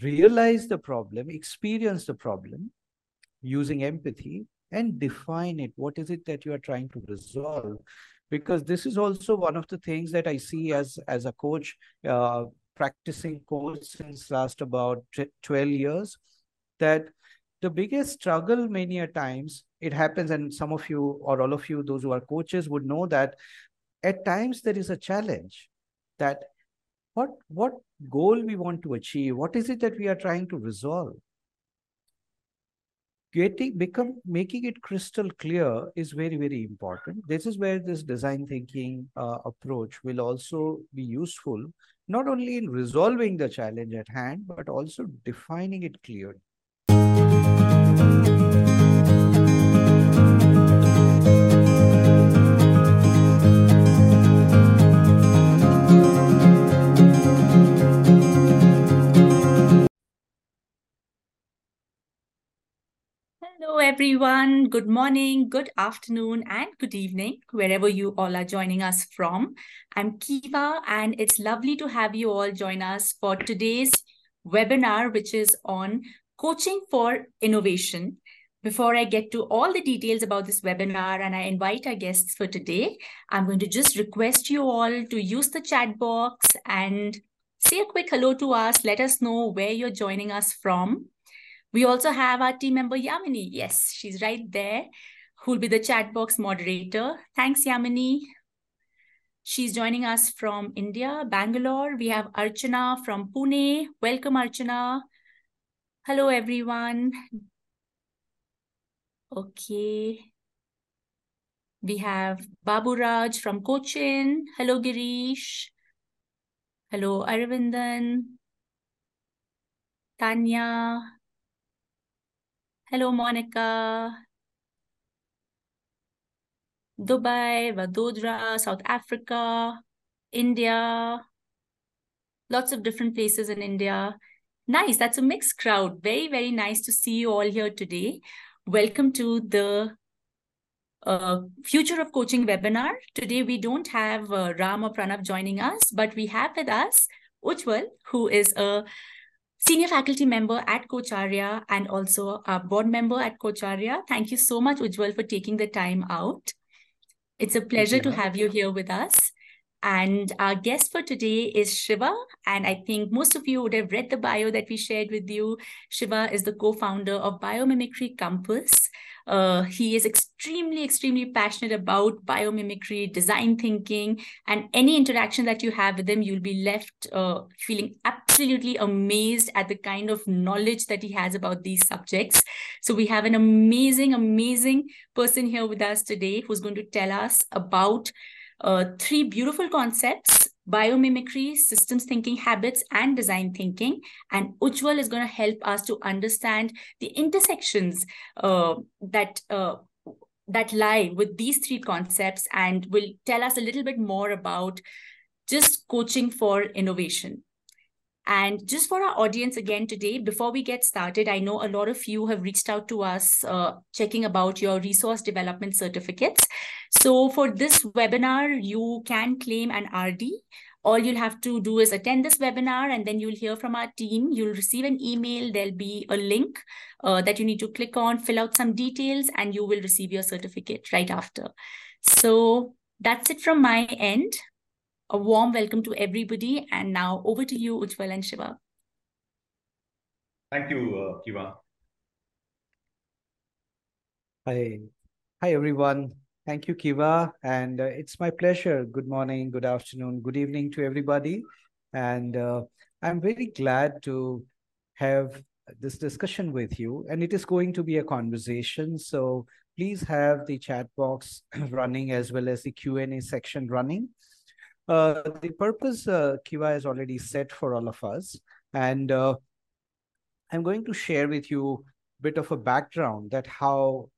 realize the problem, experience the problem using empathy, and define it. What is it that you are trying to resolve? Because this is also one of the things that I see as, as a coach, uh, practicing coach since last about 12 years, that the biggest struggle many a times it happens and some of you or all of you those who are coaches would know that at times there is a challenge that what what goal we want to achieve? What is it that we are trying to resolve? Getting become making it crystal clear is very very important. This is where this design thinking uh, approach will also be useful not only in resolving the challenge at hand but also defining it clearly everyone. Good morning, good afternoon, and good evening, wherever you all are joining us from. I'm Kiva, and it's lovely to have you all join us for today's webinar, which is on coaching for innovation. Before I get to all the details about this webinar and I invite our guests for today, I'm going to just request you all to use the chat box and say a quick hello to us. Let us know where you're joining us from we also have our team member Yamini. Yes, she's right there, who'll be the chat box moderator. Thanks, Yamini. She's joining us from India, Bangalore. We have Archana from Pune. Welcome, Archana. Hello, everyone. Okay. We have Babu Raj from Cochin. Hello, Girish. Hello, Aravindan. Tanya. Hello, Monica. Dubai, Vadodara, South Africa, India, lots of different places in India. Nice, that's a mixed crowd. Very, very nice to see you all here today. Welcome to the uh, Future of Coaching webinar. Today we don't have uh, Ram or Pranav joining us, but we have with us Ujjaval, who is a senior faculty member at Coacharya and also a board member at Coacharya. Thank you so much, Ujjaval, for taking the time out. It's a pleasure to have you here with us. And our guest for today is Shiva. And I think most of you would have read the bio that we shared with you. Shiva is the co founder of Biomimicry Compass. Uh, he is extremely, extremely passionate about biomimicry, design thinking, and any interaction that you have with him, you'll be left uh, feeling absolutely amazed at the kind of knowledge that he has about these subjects. So we have an amazing, amazing person here with us today who's going to tell us about uh, three beautiful concepts biomimicry, systems thinking habits, and design thinking. And Ujwal is going to help us to understand the intersections uh, that uh, that lie with these three concepts and will tell us a little bit more about just coaching for innovation. And just for our audience again today, before we get started, I know a lot of you have reached out to us uh, checking about your resource development certificates. So for this webinar, you can claim an RD. All you'll have to do is attend this webinar and then you'll hear from our team. You'll receive an email. There'll be a link uh, that you need to click on, fill out some details, and you will receive your certificate right after. So that's it from my end. A warm welcome to everybody. And now over to you, Ujjaval and Shiva. Thank you, uh, Kiva. Hi. Hi, everyone. Thank you, Kiva. And uh, it's my pleasure. Good morning, good afternoon, good evening to everybody. And uh, I'm very glad to have this discussion with you. And it is going to be a conversation. So please have the chat box running as well as the Q&A section running. Uh, the purpose uh, Kiva has already set for all of us. And uh, I'm going to share with you a bit of a background that how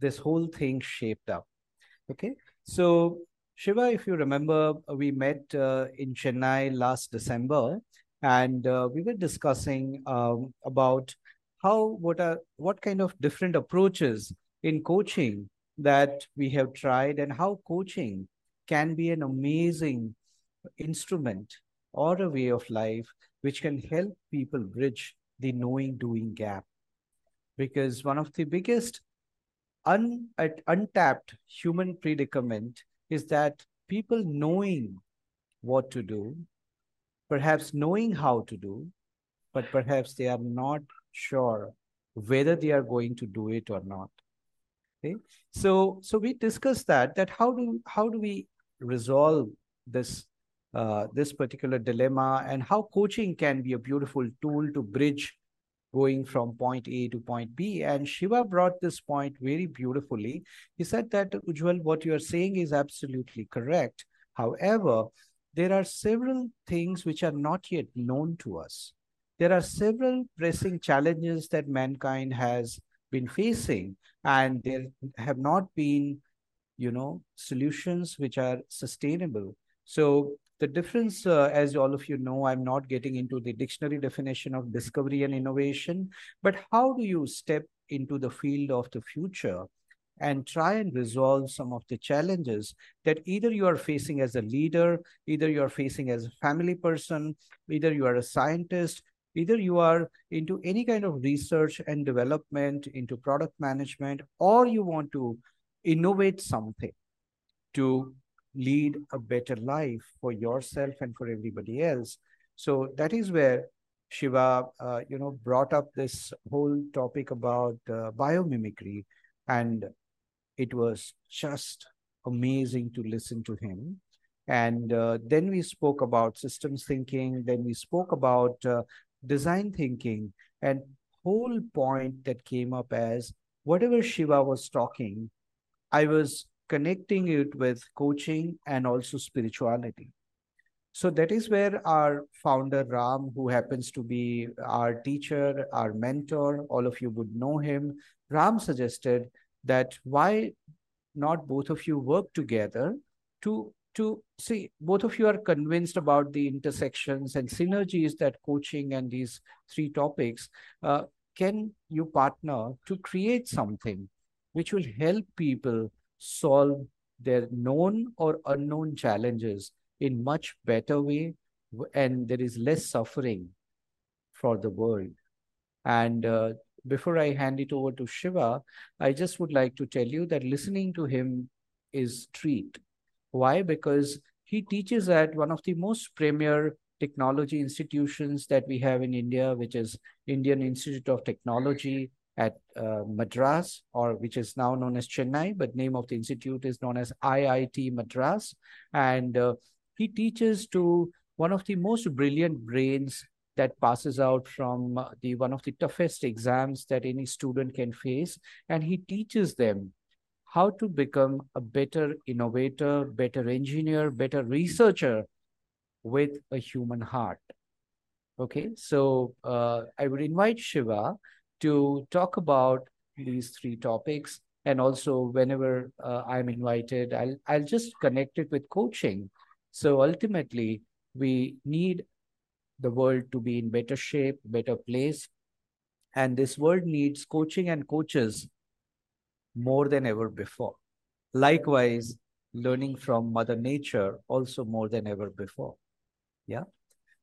this whole thing shaped up. Okay, so Shiva, if you remember, we met uh, in Chennai last December, and uh, we were discussing um, about how what are what kind of different approaches in coaching that we have tried, and how coaching can be an amazing instrument or a way of life which can help people bridge the knowing doing gap. Because one of the biggest un, untapped human predicament is that people knowing what to do, perhaps knowing how to do, but perhaps they are not sure whether they are going to do it or not. Okay, so so we discussed that that how do how do we resolve this uh, this particular dilemma and how coaching can be a beautiful tool to bridge going from point A to point B. And Shiva brought this point very beautifully. He said that, Ujjaval, what you are saying is absolutely correct. However, there are several things which are not yet known to us. There are several pressing challenges that mankind has been facing, and there have not been, you know, solutions which are sustainable. So the difference, uh, as all of you know, I'm not getting into the dictionary definition of discovery and innovation, but how do you step into the field of the future and try and resolve some of the challenges that either you are facing as a leader, either you are facing as a family person, either you are a scientist, either you are into any kind of research and development, into product management, or you want to innovate something to lead a better life for yourself and for everybody else. So that is where Shiva, uh, you know, brought up this whole topic about uh, biomimicry, and it was just amazing to listen to him. And uh, then we spoke about systems thinking. Then we spoke about uh, design thinking, and whole point that came up as whatever Shiva was talking, I was connecting it with coaching and also spirituality. So that is where our founder Ram, who happens to be our teacher, our mentor, all of you would know him. Ram suggested that why not both of you work together to to see both of you are convinced about the intersections and synergies that coaching and these three topics uh, can you partner to create something which will help people solve their known or unknown challenges in much better way and there is less suffering for the world. And uh, before i hand it over to shiva i just would like to tell you that listening to him is treat. Why? Because he teaches at one of the most premier technology institutions that we have in india which is indian institute of technology at uh, Madras, or which is now known as Chennai, but name of the institute is known as IIT Madras. And uh, he teaches to one of the most brilliant brains that passes out from uh, the one of the toughest exams that any student can face. And he teaches them how to become a better innovator, better engineer, better researcher with a human heart. Okay, so uh, I would invite Shiva to talk about these three topics. And also, whenever uh, I'm invited, I'll, I'll just connect it with coaching. So ultimately, we need the world to be in better shape, better place. And this world needs coaching and coaches more than ever before. Likewise, learning from Mother Nature also more than ever before. Yeah.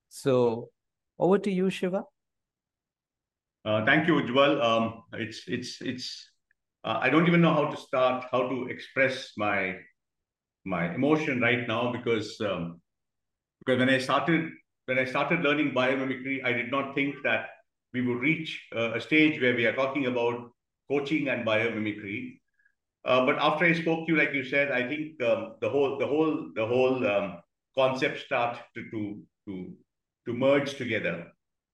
So over to you, Shiva. Uh, thank you, Ujjaval. Um, it's it's it's. Uh, I don't even know how to start, how to express my my emotion right now because um, because when I started when I started learning biomimicry, I did not think that we would reach uh, a stage where we are talking about coaching and biomimicry. Uh, but after I spoke to you, like you said, I think um, the whole the whole the whole um, concept start to to to to merge together.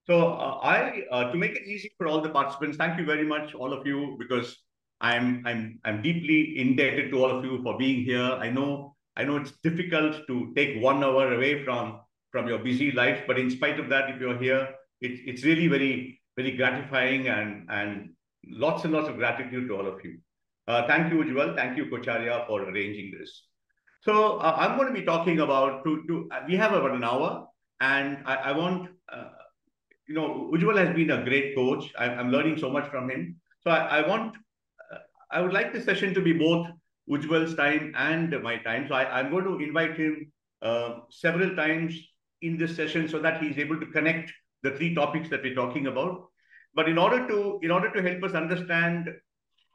So uh, I, uh, to make it easy for all the participants, thank you very much, all of you, because I'm I'm I'm deeply indebted to all of you for being here. I know I know it's difficult to take one hour away from from your busy life, but in spite of that, if you're here, it's it's really very very gratifying and and lots and lots of gratitude to all of you. Uh, thank you, Ujjaval. Thank you, Coacharya, for arranging this. So uh, I'm going to be talking about to to we have about an hour, and I, I want uh, you know, Ujjaval has been a great coach. I, am learning so much from him. So I, I want, uh, I would like the session to be both Ujjaval's time and my time. So I, am going to invite him uh, several times in this session so that he's able to connect the three topics that we're talking about. But in order to in order to help us understand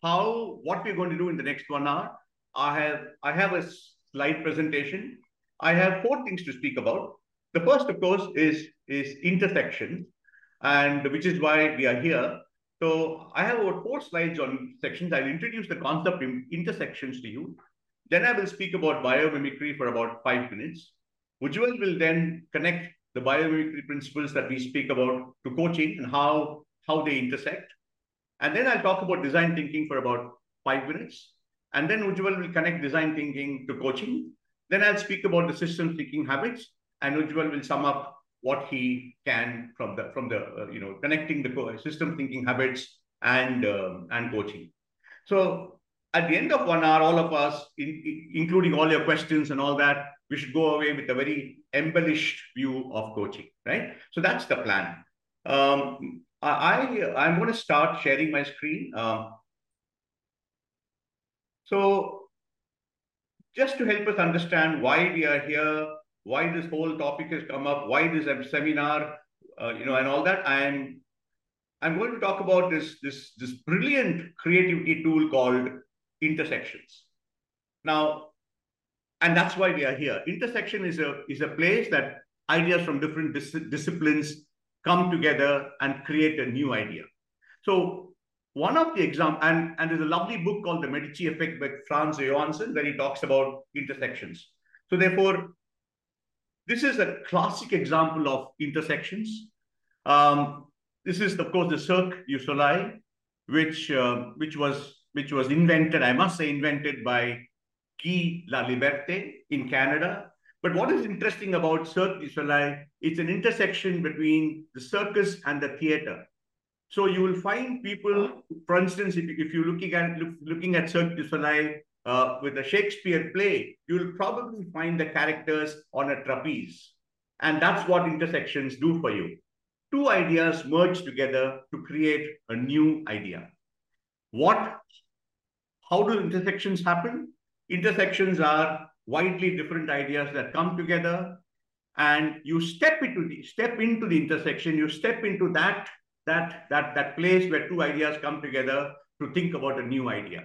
how what we're going to do in the next one hour, I have I have a slide presentation. I have four things to speak about. The first, of course, is is intersection, and which is why we are here. So I have about four slides on sections. I'll introduce the concept of intersections to you. Then I will speak about biomimicry for about five minutes. Ujjaval will then connect the biomimicry principles that we speak about to coaching and how, how they intersect. And then I'll talk about design thinking for about five minutes. And then Ujjaval will connect design thinking to coaching. Then I'll speak about the system thinking habits, and Ujjaval will sum up what he can from the from the uh, you know connecting the system thinking habits and um, and coaching. So at the end of one hour, all of us, in, including all your questions and all that, we should go away with a very embellished view of coaching, right? So that's the plan. Um, I, I am going to start sharing my screen. Um, so just to help us understand why we are here, why this whole topic has come up, why this seminar, uh, you know, and all that, I'm I'm going to talk about this this this brilliant creativity tool called intersections. Now, and that's why we are here. Intersection is a is a place that ideas from different dis disciplines come together and create a new idea. So one of the exam and, and there's a lovely book called The Medici Effect by Frans Johansson where he talks about intersections. So therefore, this is a classic example of intersections. Um, this is, of course, the Cirque du Soleil, which uh, which was which was invented, I must say, invented by Guy Laliberté in Canada. But what is interesting about Cirque du Soleil, it's an intersection between the circus and the theater. So you will find people, for instance, if, if you're looking at look, looking at Cirque du Soleil uh, with a Shakespeare play, you'll probably find the characters on a trapeze. And that's what intersections do for you. Two ideas merge together to create a new idea. What, how do intersections happen? Intersections are widely different ideas that come together and you step into the step into the intersection you step into that that that that place where two ideas come together to think about a new idea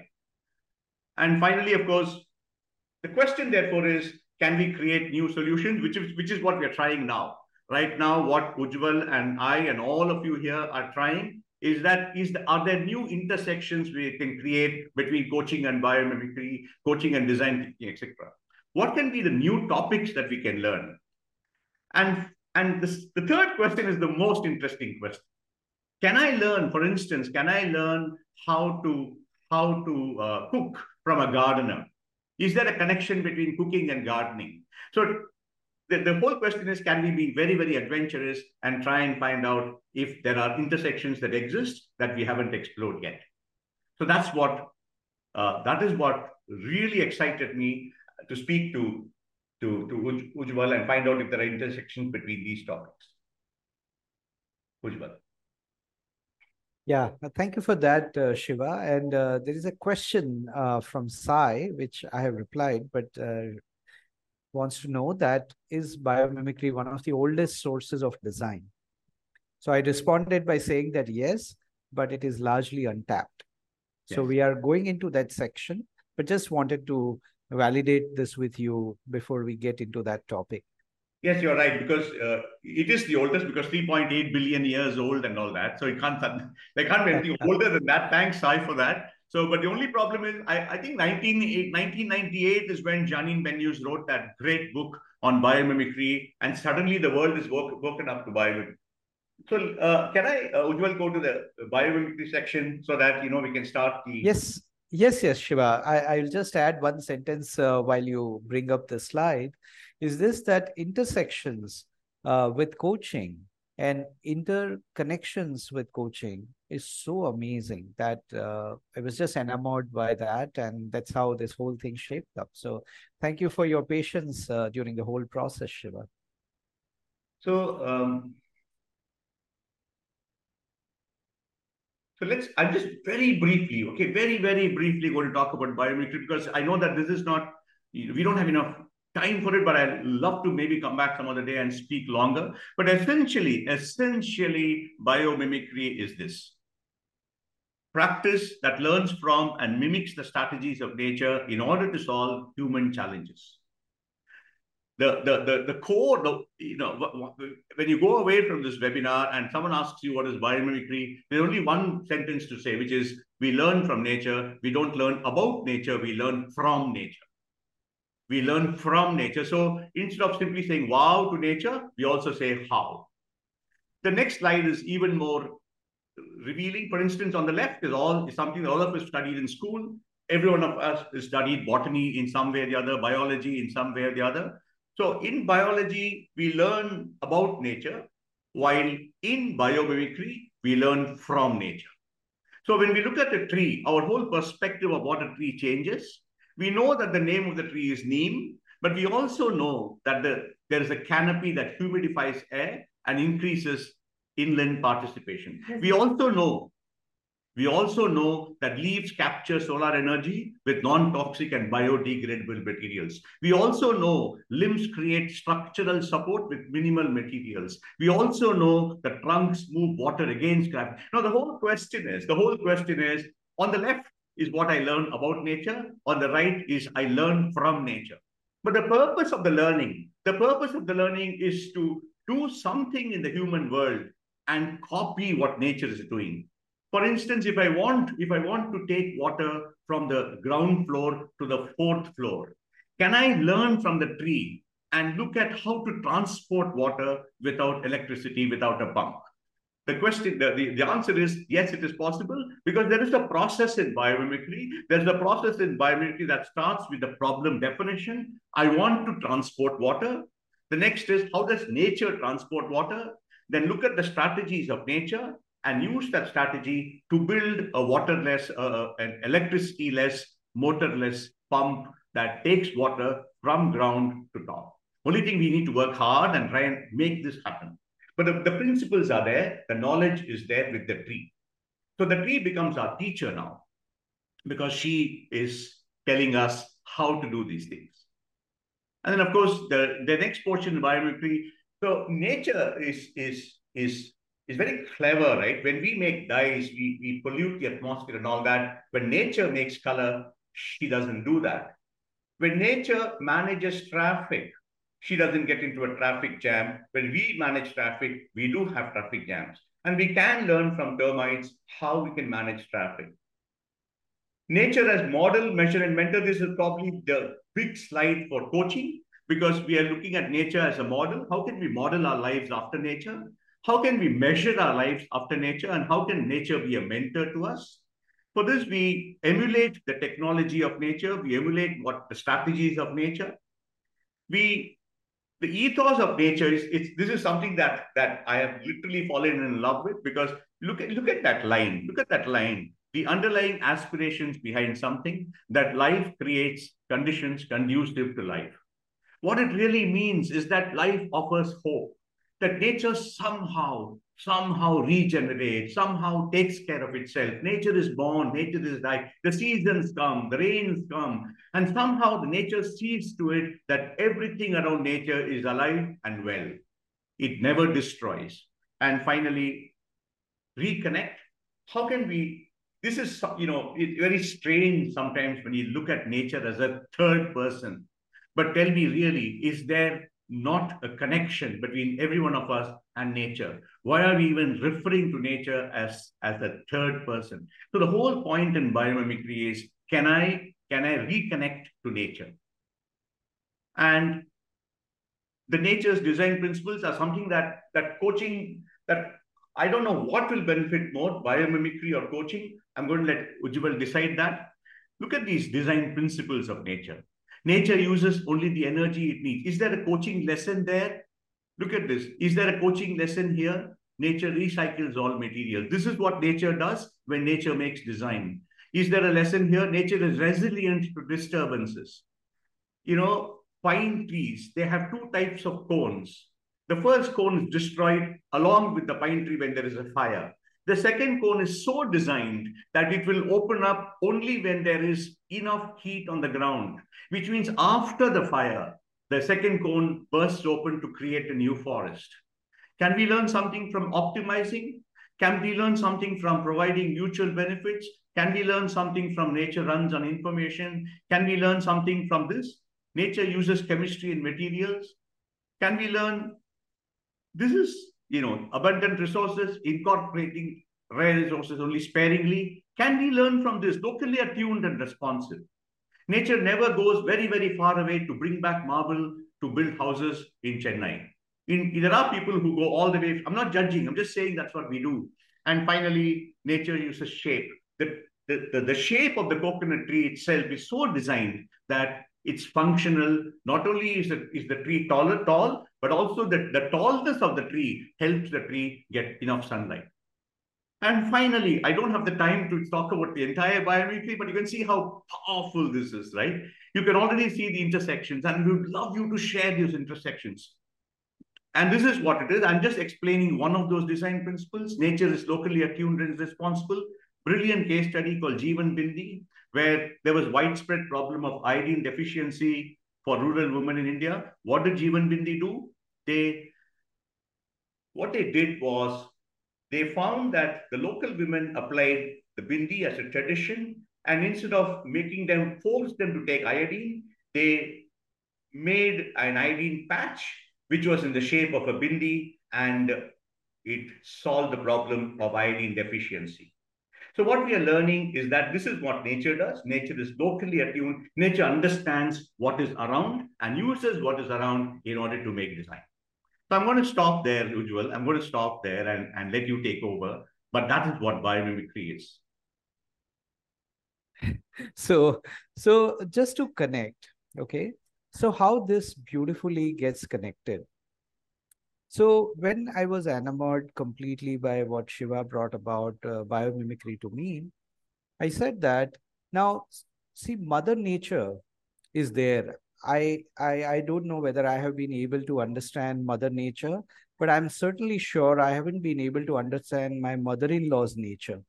and finally of course the question therefore is can we create new solutions which is which is what we're trying now right now what ujjaval and i and all of you here are trying is that is the, are there new intersections we can create between coaching and biomimicry, coaching and design etc. What can be the new topics that we can learn? And and this, the third question is the most interesting question. Can I learn, for instance, can I learn how to how to uh, cook from a gardener? Is there a connection between cooking and gardening? So the, the whole question is, can we be very, very adventurous and try and find out if there are intersections that exist that we haven't explored yet? So that's what, uh, that is what really excited me to speak to, to, to Ujjaval and find out if there are intersections between these topics. Ujjaval. Yeah, thank you for that, uh, Shiva. And uh, there is a question uh, from Sai, which I have replied, but uh, wants to know that is biomimicry one of the oldest sources of design? So I responded by saying that yes, but it is largely untapped. Yes. So we are going into that section, but just wanted to validate this with you before we get into that topic. Yes, you're right, because uh, it is the oldest because 3.8 billion years old and all that. So it can't, there can't be anything older than that. Thanks, Sai, for that. So, but the only problem is, I, I think 19, 1998 is when Janine Benyus wrote that great book on biomimicry, and suddenly the world is woke, woken up to biomimicry. So, uh, can I, uh, Ujjaval, go to the biomimicry section so that, you know, we can start the... Yes, yes, yes, Shiva. I, I will just add one sentence uh, while you bring up the slide. Is this that intersections uh, with coaching and interconnections with coaching is so amazing that uh, I was just enamored by that. And that's how this whole thing shaped up. So thank you for your patience uh, during the whole process, Shiva. So, um, so let's, I'm just very briefly, okay, very, very briefly going to talk about biomimicry because I know that this is not, we don't have enough time for it, but I'd love to maybe come back some other day and speak longer. But essentially, essentially, biomimicry is this practice that learns from and mimics the strategies of nature in order to solve human challenges. The, the, the, the core, the, you know, when you go away from this webinar and someone asks you what is biomimicry, there's only one sentence to say, which is we learn from nature. We don't learn about nature, we learn from nature. We learn from nature. So instead of simply saying wow to nature, we also say how. The next slide is even more revealing. For instance, on the left is all is something all of us studied in school. Every one of us has studied botany in some way or the other, biology in some way or the other. So in biology, we learn about nature, while in biomimicry, we learn from nature. So when we look at a tree, our whole perspective of what a tree changes. We know that the name of the tree is neem, but we also know that the, there is a canopy that humidifies air and increases inland precipitation. Yes. We also know we also know that leaves capture solar energy with non-toxic and biodegradable materials. We also know limbs create structural support with minimal materials. We also know that trunks move water against gravity. Now, the whole question is, the whole question is, on the left is what I learn about nature. On the right is I learn from nature. But the purpose of the learning, the purpose of the learning is to do something in the human world and copy what nature is doing. For instance, if I want, if I want to take water from the ground floor to the fourth floor, can I learn from the tree and look at how to transport water without electricity, without a pump? The question, the, the, the answer is yes, it is possible because there is a process in biomimicry. There's a process in biomimicry that starts with the problem definition. I want to transport water. The next is how does nature transport water? Then look at the strategies of nature and use that strategy to build a waterless, uh, an electricity-less, motorless pump that takes water from ground to top. Only thing we need to work hard and try and make this happen. But the, the principles are there, the knowledge is there with the tree. So the tree becomes our teacher now because she is telling us how to do these things. And then, of course, the, the next portion, biomimicry. So nature is, is, is is very clever, right? When we make dyes, we, we pollute the atmosphere and all that. When nature makes color, she doesn't do that. When nature manages traffic, she doesn't get into a traffic jam. When we manage traffic, we do have traffic jams. And we can learn from termites how we can manage traffic. Nature as model, measure, and mentor. This is probably the big slide for coaching because we are looking at nature as a model. How can we model our lives after nature? How can we measure our lives after nature and how can nature be a mentor to us? For this, we emulate the technology of nature. We emulate what the strategies of nature. We, the ethos of nature is, it's, this is something that, that I have literally fallen in love with because look at, look at that line. Look at that line. The underlying aspirations behind something that life creates conditions conducive to life. What it really means is that life offers hope that nature somehow, somehow regenerates, somehow takes care of itself. Nature is born, nature is die. The seasons come, the rains come, and somehow the nature sees to it that everything around nature is alive and well. It never destroys. And finally, reconnect. How can we? This is, you know, it's very strange sometimes when you look at nature as a third person. But tell me, really, is there not a connection between every one of us and nature. Why are we even referring to nature as, as a third person? So the whole point in biomimicry is, can I, can I reconnect to nature? And the nature's design principles are something that, that coaching, that I don't know what will benefit more, biomimicry or coaching. I'm going to let Ujjaval decide that. Look at these design principles of nature. Nature uses only the energy it needs. Is there a coaching lesson there? Look at this. Is there a coaching lesson here? Nature recycles all material. This is what nature does when nature makes design. Is there a lesson here? Nature is resilient to disturbances. You know, pine trees, they have two types of cones. The first cone is destroyed along with the pine tree when there is a fire. The second cone is so designed that it will open up only when there is enough heat on the ground, which means after the fire, the second cone bursts open to create a new forest. Can we learn something from optimizing? Can we learn something from providing mutual benefits? Can we learn something from nature runs on information? Can we learn something from this? Nature uses chemistry and materials. Can we learn? This is, you know, abundant resources, incorporating rare resources only sparingly. Can we learn from this? Locally attuned and responsive. Nature never goes very, very far away to bring back marble to build houses in Chennai. In, there are people who go all the way. I'm not judging. I'm just saying that's what we do. And finally, nature uses shape. The, the, the, the shape of the coconut tree itself is so designed that it's functional. Not only is the, is the tree taller, tall, but also the, the tallness of the tree helps the tree get enough sunlight. And finally, I don't have the time to talk about the entire biomimicry, but you can see how powerful this is, right? You can already see the intersections, and we would love you to share these intersections. And this is what it is. I'm just explaining one of those design principles. Nature is locally attuned and responsible. Brilliant case study called Jeevan Bindi, where there was widespread problem of iodine deficiency for rural women in India. What did Jeevan Bindi do? They, what they did was they found that the local women applied the bindi as a tradition, and instead of making them force them to take iodine, they made an iodine patch, which was in the shape of a bindi, and it solved the problem of iodine deficiency. So what we are learning is that this is what nature does. Nature is locally attuned. Nature understands what is around and uses what is around in order to make design. So I'm going to stop there, Ujjaval. I'm going to stop there and, and let you take over. But that is what biomimicry is. So, so just to connect, okay. So how this beautifully gets connected. So when I was enamored completely by what Shiva brought about uh, biomimicry to me, I said that now see Mother Nature is there I, I I don't know whether I have been able to understand Mother Nature, but I'm certainly sure I haven't been able to understand my mother-in-law's nature,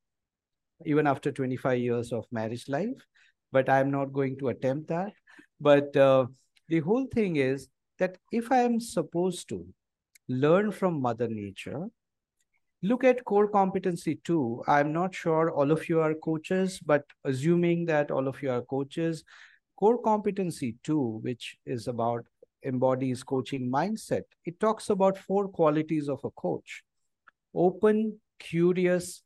even after 25 years of marriage life. But I'm not going to attempt that. But uh, the whole thing is that if I am supposed to learn from Mother Nature, look at core competency too. I'm not sure all of you are coaches, but assuming that all of you are coaches, core competency two, which is about embodies coaching mindset, it talks about four qualities of a coach open, curious,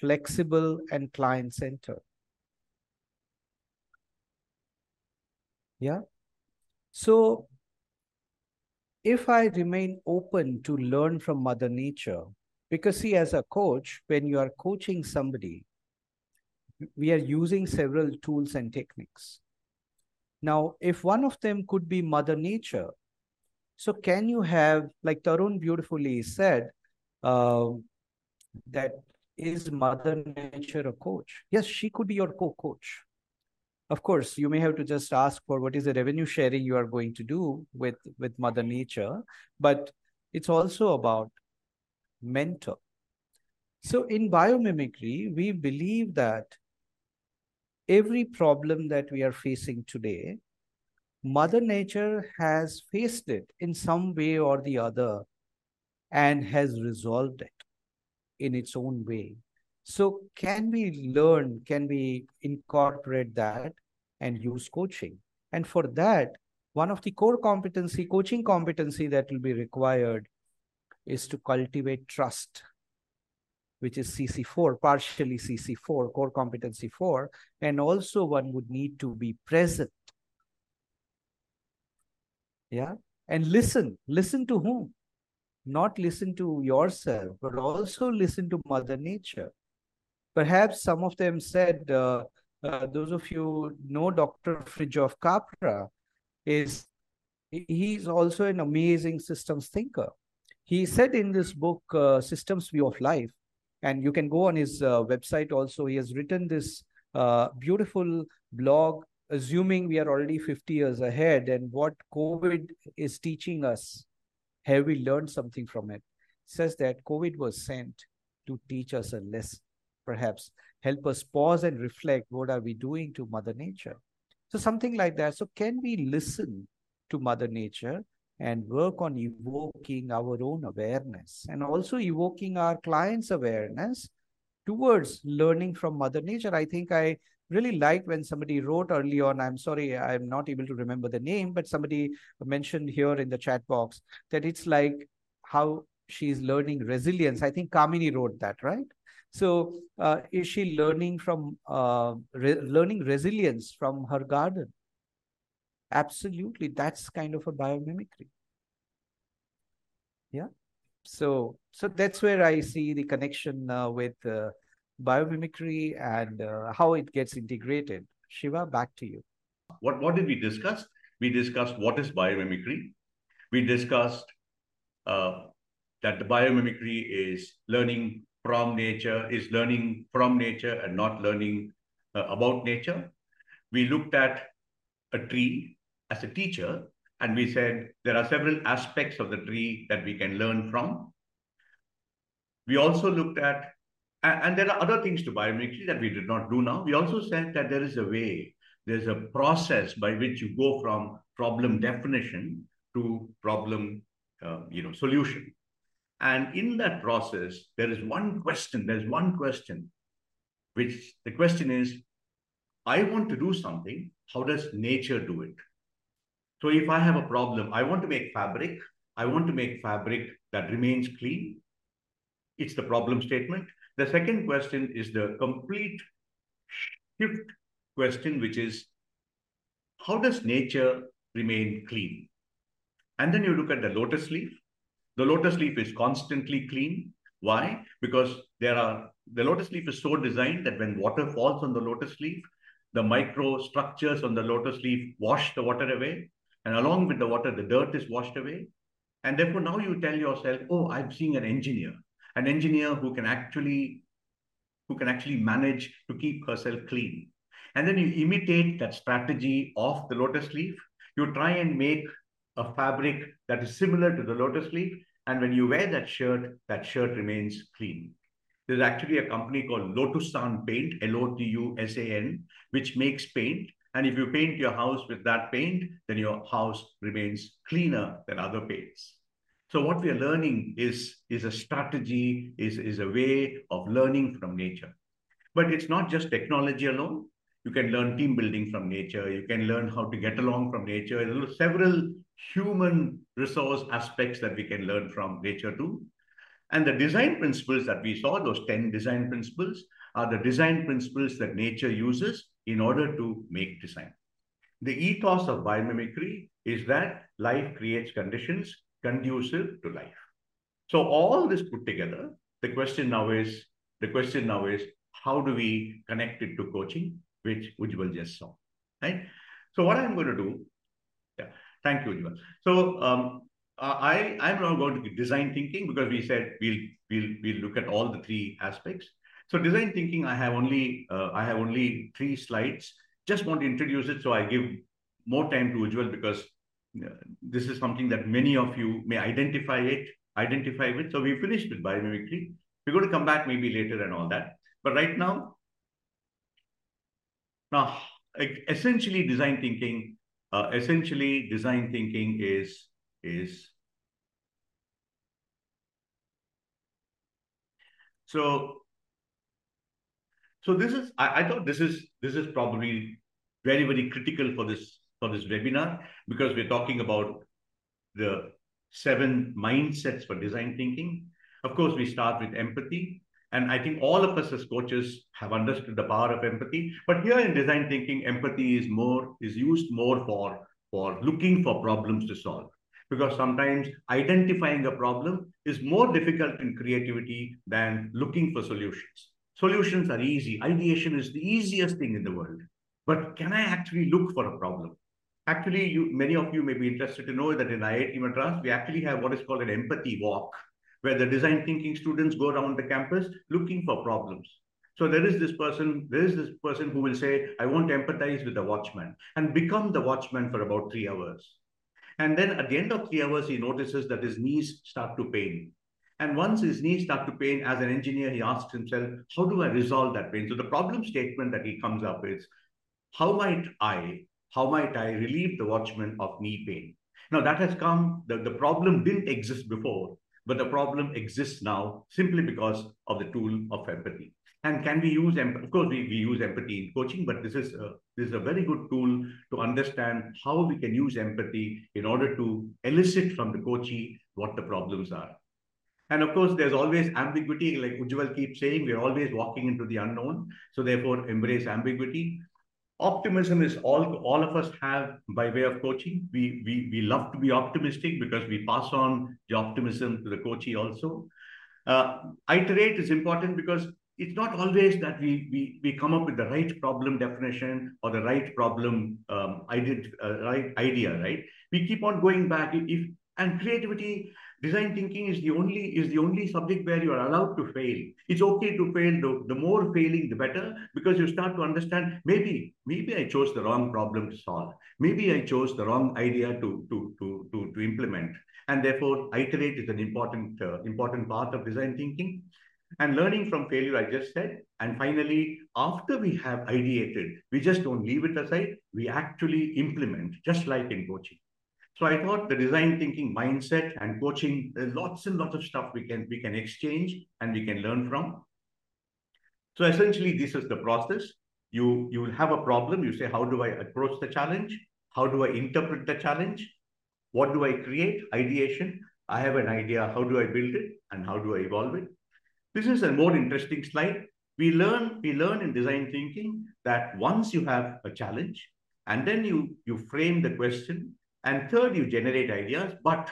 flexible, and client centered. Yeah. So if I remain open to learn from Mother Nature, because see, as a coach, when you are coaching somebody, we are using several tools and techniques. Now, if one of them could be Mother Nature, so can you have, like Tarun beautifully said, uh, that is Mother Nature a coach? Yes, she could be your co-coach. Of course, you may have to just ask for what is the revenue sharing you are going to do with, with Mother Nature, but it's also about mentor. So in biomimicry, we believe that every problem that we are facing today, Mother Nature has faced it in some way or the other and has resolved it in its own way. So, can we learn, can we incorporate that and use coaching? And for that, one of the core competency, coaching competency that will be required is to cultivate trust which is CC4, partially CC4, core competency 4. And also one would need to be present. Yeah. And listen. Listen to whom? Not listen to yourself, but also listen to Mother Nature. Perhaps some of them said, uh, uh, those of you know Dr. Fritjof Capra, is he's also an amazing systems thinker. He said in this book, uh, Systems View of Life, and you can go on his uh, website also. He has written this uh, beautiful blog, assuming we are already 50 years ahead and what COVID is teaching us. Have we learned something from it? Says that COVID was sent to teach us a lesson, perhaps help us pause and reflect what are we doing to Mother Nature. So something like that. So can we listen to Mother Nature and work on evoking our own awareness and also evoking our clients' awareness towards learning from Mother Nature. I think I really liked when somebody wrote early on. I'm sorry, I'm not able to remember the name, but somebody mentioned here in the chat box that it's like how she's learning resilience. I think Kamini wrote that, right? So, uh, is she learning from uh, re learning resilience from her garden? Absolutely, that's kind of a biomimicry. Yeah. So, so that's where I see the connection uh, with uh, biomimicry and uh, how it gets integrated. Shiva, back to you. What what did we discuss? We discussed what is biomimicry. We discussed uh, that the biomimicry is learning from nature, is learning from nature and not learning uh, about nature. We looked at a tree as a teacher and we said there are several aspects of the tree that we can learn from. We also looked at, and, there are other things to biomimicry that we did not do now. We also said that there is a way, there's a process by which you go from problem definition to problem uh, you know, solution. And in that process, there is one question, there's one question, which the question is, I want to do something, how does nature do it? So if I have a problem, I want to make fabric, I want to make fabric that remains clean. It's the problem statement. The second question is the complete shift question, which is, how does nature remain clean? And then you look at the lotus leaf. The lotus leaf is constantly clean. Why? Because there are the lotus leaf is so designed that when water falls on the lotus leaf, the micro structures on the lotus leaf wash the water away. And along with the water, the dirt is washed away. And therefore, now you tell yourself, oh, I'm seeing an engineer, an engineer who can actually who can actually manage to keep herself clean. And then you imitate that strategy of the lotus leaf. You try and make a fabric that is similar to the lotus leaf, and when you wear that shirt, that shirt remains clean. There's actually a company called Lotusan Paint, L-O-T-U-S-A-N, which makes paint. And if you paint your house with that paint, then your house remains cleaner than other paints. So what we are learning is, is a strategy, is, is a way of learning from nature. But it's not just technology alone. You can learn team building from nature. You can learn how to get along from nature. There are several human resource aspects that we can learn from nature too. And the design principles that we saw, those 10 design principles, are the design principles that nature uses in order to make design. The ethos of biomimicry is that life creates conditions conducive to life. So all this put together, the question now is, the question now is, how do we connect it to coaching, which Ujjaval just saw, right? So what I'm going to do, yeah, Thank you, Ujjaval. So um, I, I'm now going to design thinking because we said we'll, we'll, we'll look at all the three aspects. So design thinking, I have only, uh, I have only three slides. Just want to introduce it so I give more time to Ujjaval because uh, this is something that many of you may identify it, identify with. So we finished with biomimicry. We're going to come back maybe later and all that. But right now, now essentially design thinking uh, essentially design thinking is is so so this is I, I thought this is this is probably very very critical for this for this webinar because we're talking about the seven mindsets for design thinking of course we start with empathy and I think all of us as coaches have understood the power of empathy. But here in design thinking, empathy is more is used more for, for looking for problems to solve. Because sometimes identifying a problem is more difficult in creativity than looking for solutions. Solutions are easy. Ideation is the easiest thing in the world. But can I actually look for a problem? Actually, you, many of you may be interested to know that in IIT Madras, we actually have what is called an empathy walk where the design thinking students go around the campus looking for problems. So there is this person, there is this person who will say, I want to empathize with the watchman and become the watchman for about three hours. And then at the end of three hours, he notices that his knees start to pain. And once his knees start to pain, as an engineer, he asks himself, how do I resolve that pain? So the problem statement that he comes up with, how might I, how might I relieve the watchman of knee pain? Now that has come, the, the problem didn't exist before, but the problem exists now simply because of the tool of empathy. And can we use, of course, we, we use empathy in coaching, but this is, a, this is a very good tool to understand how we can use empathy in order to elicit from the coachee what the problems are. And of course, there's always ambiguity, like Ujjaval keeps saying, we're always walking into the unknown. So therefore, embrace ambiguity. Optimism is all, all of us have by way of coaching. We, we, we love to be optimistic because we pass on the optimism to the coachee also. Uh, iterate is important because it's not always that we, we, we come up with the right problem definition or the right problem um, idea, uh, right idea, right? We keep on going back. If and creativity, design thinking is the only is the only subject where you are allowed to fail. It's okay to fail. The, the more failing, the better, because you start to understand maybe maybe I chose the wrong problem to solve. Maybe I chose the wrong idea to to to to, to implement. And therefore, iterate is an important uh, important part of design thinking. And learning from failure, I just said. And finally, after we have ideated, we just don't leave it aside. We actually implement, just like in coaching. So I thought the design thinking mindset and coaching, there's lots and lots of stuff we can we can exchange and we can learn from. So essentially, this is the process. You you will have a problem. You say, how do I approach the challenge? How do I interpret the challenge? What do I create? Ideation. I have an idea. How do I build it? And how do I evolve it? This is a more interesting slide. We learn, we learn in design thinking that once you have a challenge and then you, you frame the question and third, you generate ideas, but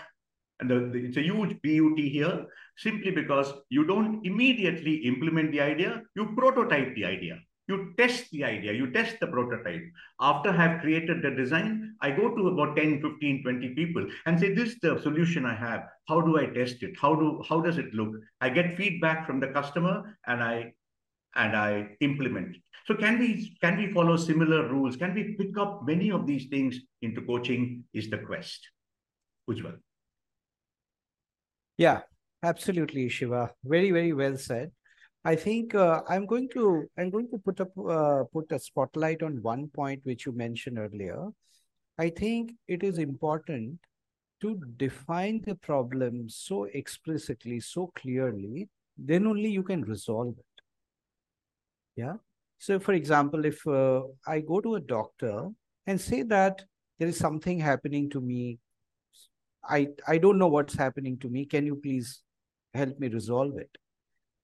and the, the, it's a huge BUT here, simply because you don't immediately implement the idea, you prototype the idea. You test the idea, you test the prototype. After I have created the design, I go to about 10, 15, 20 people and say, this is the solution I have. How do I test it? How do how does it look? I get feedback from the customer and I and I implement it. So can we can we follow similar rules? Can we pick up many of these things into coaching? Is the quest, Ujjaval? Yeah, absolutely, Shiva. Very very well said. I think uh, I'm going to I'm going to put up uh, put a spotlight on one point which you mentioned earlier. I think it is important to define the problem so explicitly, so clearly. Then only you can resolve it. Yeah. So, for example, if uh, I go to a doctor and say that there is something happening to me, I I don't know what's happening to me. Can you please help me resolve it?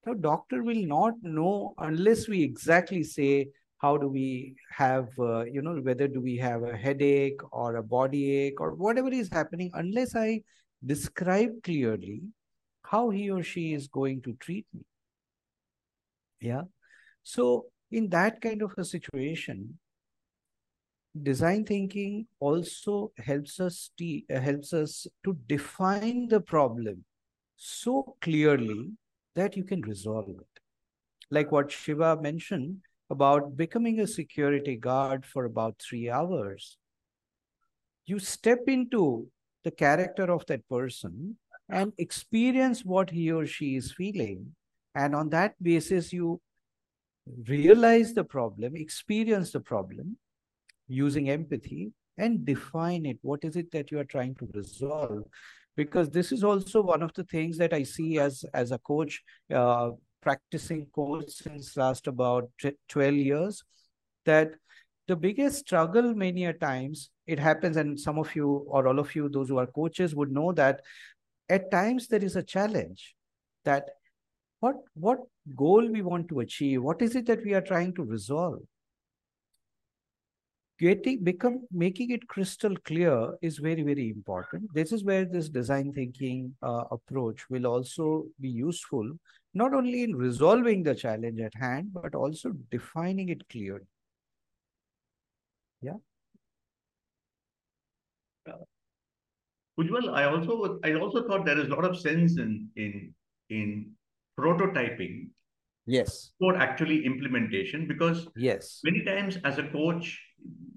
Now, doctor will not know unless we exactly say how do we have, uh, you know, whether do we have a headache or a body ache or whatever is happening, unless I describe clearly how he or she is going to treat me. Yeah. So, in that kind of a situation, design thinking also helps us uh, helps us to define the problem so clearly that you can resolve it. Like what Shiva mentioned about becoming a security guard for about three hours. You step into the character of that person and experience what he or she is feeling. And on that basis, you realize the problem, experience the problem using empathy, and define it. What is it that you are trying to resolve? because this is also one of the things that I see as as a coach, uh, practicing coach since last about 12 years, that the biggest struggle many a times it happens and some of you or all of you those who are coaches would know that at times there is a challenge that what what goal we want to achieve? What is it that we are trying to resolve? Getting become making it crystal clear is very very important. This is where this design thinking uh, approach will also be useful not only in resolving the challenge at hand but also defining it clearly. Yeah? Uh, Ujjaval, I also I also thought there is a lot of sense in in in prototyping yes for actually implementation because yes many times as a coach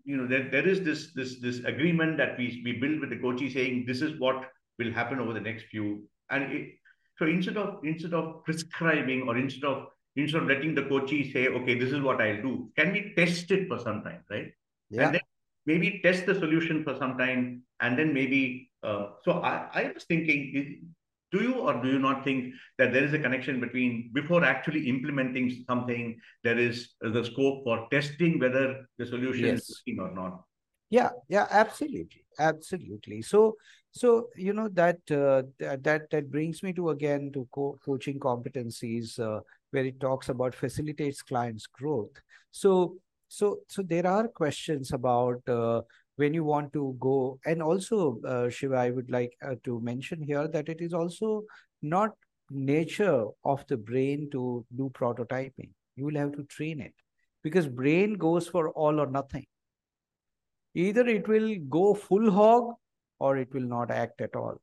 you know, there, there is this this this agreement that we we build with the coachee saying this is what will happen over the next few. And it, so instead of instead of prescribing or instead of instead of letting the coachee say, okay, this is what I'll do, can we test it for some time, right? Yeah. And then maybe test the solution for some time and then maybe uh, so I, I was thinking do you or do you not think that there is a connection between before actually implementing something there is the scope for testing whether the solution yes. is working or not? Yeah yeah absolutely absolutely. So so you know that uh, that that brings me to again to co- coaching competencies uh, where it talks about facilitates clients growth. So so so there are questions about uh, when you want to go. And also uh, shiva i would like uh, to mention here that it is also not nature of the brain to do prototyping. You will have to train it because brain goes for all or nothing. Either it will go full hog or it will not act at all.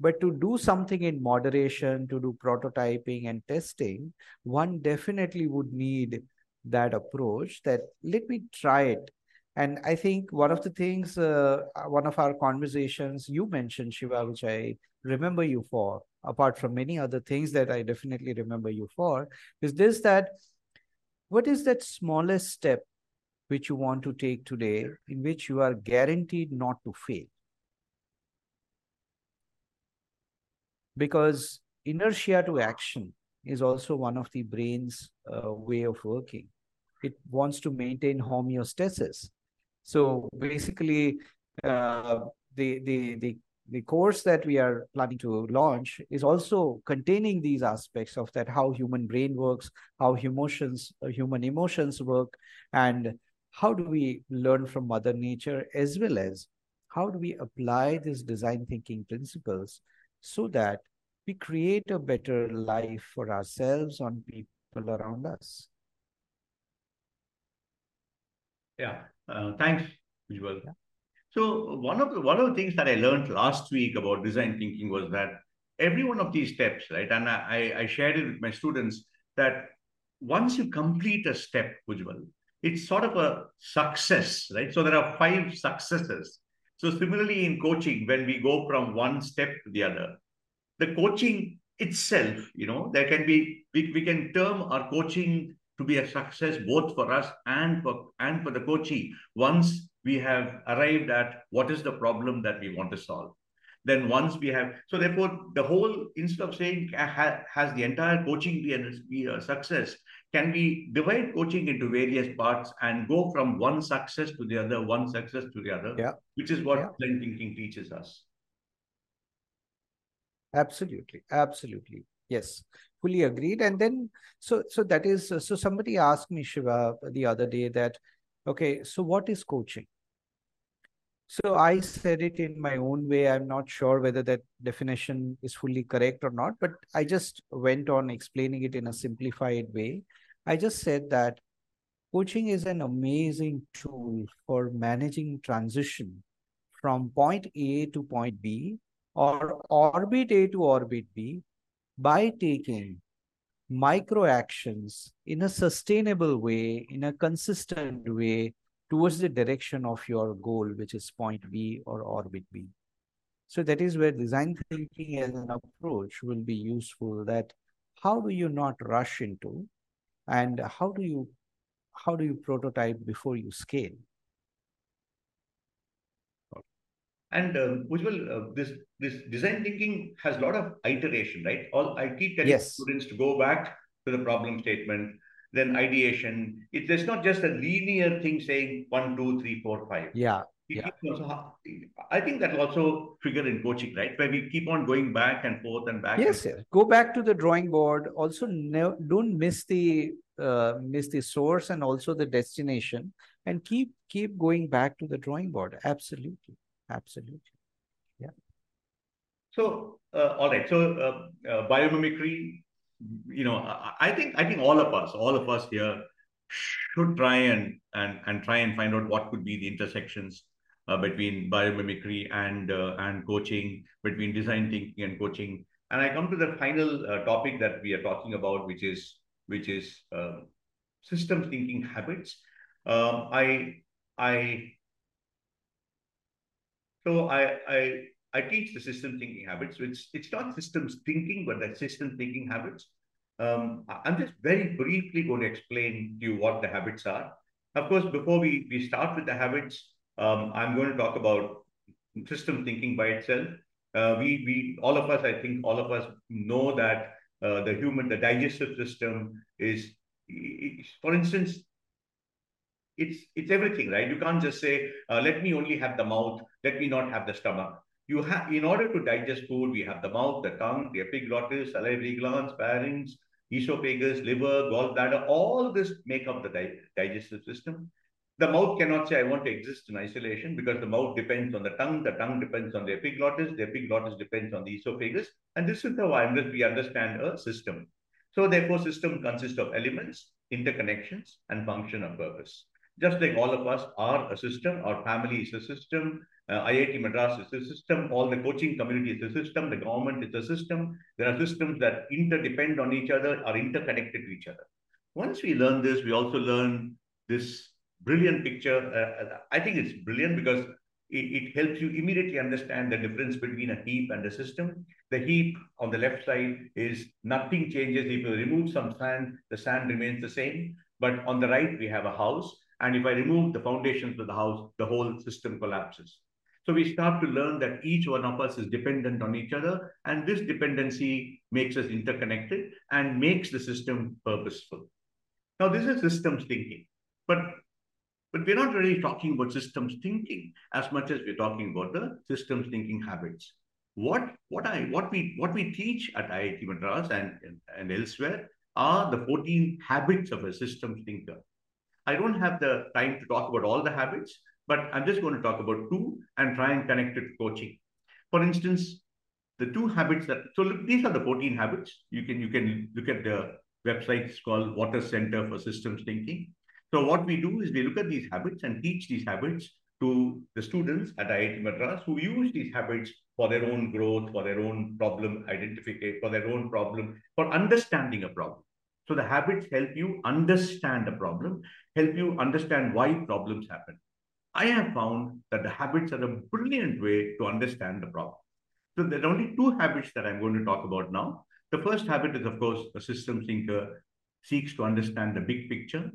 But to do something in moderation to do prototyping and testing one definitely would need that approach that let me try it and i think one of the things uh, one of our conversations you mentioned shiva which i remember you for apart from many other things that i definitely remember you for is this that what is that smallest step which you want to take today in which you are guaranteed not to fail. Because inertia to action is also one of the brain's uh, way of working. It wants to maintain homeostasis. So basically, uh, the, the, the, the course that we are planning to launch is also containing these aspects of that how human brain works, how emotions, uh, human emotions work, and how do we learn from Mother Nature as well as how do we apply these design thinking principles so that we create a better life for ourselves and people around us. Yeah, uh, thanks, Ujjaval. Yeah. So one of the one of the things that I learned last week about design thinking was that every one of these steps, right, and I, I shared it with my students that once you complete a step, Ujjaval, it's sort of a success, right? So there are five successes. So similarly in coaching, when we go from one step to the other, the coaching itself, you know, there can be we, we can term our coaching to be a success both for us and for and for the coachee once we have arrived at what is the problem that we want to solve. Then once we have so therefore the whole instead of saying has the entire coaching be a, be a success? Can we divide coaching into various parts and go from one success to the other one success to the other yeah. which is what yeah. design thinking teaches us? Absolutely. Absolutely. Yes fully agreed and then so so that is so somebody asked me shiva the other day that okay so what is coaching so I said it in my own way. I'm not sure whether that definition is fully correct or not, but I just went on explaining it in a simplified way. I just said that coaching is an amazing tool for managing transition from point A to point B or orbit A to orbit B by taking micro actions in a sustainable way, in a consistent way towards the direction of your goal, which is point B or orbit B. So that is where design thinking as an approach will be useful that how do you not rush into and how do you how do you prototype before you scale? And uh, this this design thinking has a lot of iteration, right? All I keep telling yes. students to go back to the problem statement, then ideation. It, it's not just a linear thing saying one, two, three, four, five. Yeah. yeah. Also, I think that will also trigger in coaching, right? Where we keep on going back and forth and back. Yes, and yes. Go back to the drawing board. Also, no, don't miss the uh, miss the source and also the destination, and keep keep going back to the drawing board. Absolutely, absolutely. Yeah. So, uh, all right. So, uh, uh biomimicry you know, I think I think all of us, all of us here, should try and and and try and find out what could be the intersections uh, between biomimicry and uh, and coaching, between design thinking and coaching. And I come to the final uh, topic that we are talking about, which is which is uh, systems thinking habits. Um, I I so I I I teach the system thinking habits. So it's, it's not systems thinking, but the system thinking habits. Um, I'm just very briefly going to explain to you what the habits are. Of course, before we, we start with the habits, um, I'm going to talk about system thinking by itself. Uh, we, we, all of us, I think all of us know that uh, the human, the digestive system is, for instance, it's it's everything, right? You can't just say, uh, let me only have the mouth, let me not have the stomach. You have, in order to digest food, we have the mouth, the tongue, the epiglottis, salivary glands, pharynx, esophagus, liver, gallbladder. All this make up the di digestive system. The mouth cannot say, I want to exist in isolation because the mouth depends on the tongue, the tongue depends on the epiglottis, the epiglottis depends on the esophagus. And this is how we understand a system. So therefore, system consists of elements, interconnections, and function of purpose. Just like all of us are a system, our family is a system, uh, IIT Madras is a system, all the coaching community is a system, the government is a system. There are systems that interdepend on each other, are interconnected to each other. Once we learn this, we also learn this brilliant picture. Uh, I think it's brilliant because it, it, helps you immediately understand the difference between a heap and a system. The heap on the left side is nothing changes. If you remove some sand, the sand remains the same. But on the right, we have a house. And if I remove the foundations of the house, the whole system collapses. So we start to learn that each one of us is dependent on each other. And this dependency makes us interconnected and makes the system purposeful. Now, this is systems thinking. But but we're not really talking about systems thinking as much as we're talking about the systems thinking habits. What what I what we what we teach at IIT Madras and, and, and elsewhere are the 14 habits of a systems thinker. I don't have the time to talk about all the habits, but I'm just going to talk about two and try and connect it to coaching. For instance, the two habits that so look, these are the 14 habits. You can you can look at the website. It's called Waters Center for Systems Thinking. So what we do is we look at these habits and teach these habits to the students at IIT Madras who use these habits for their own growth, for their own problem identification, for their own problem, for understanding a problem. So the habits help you understand a problem, help you understand why problems happen. I have found that the habits are a brilliant way to understand the problem. So there are only two habits that I'm going to talk about now. The first habit is, of course, a system thinker seeks to understand the big picture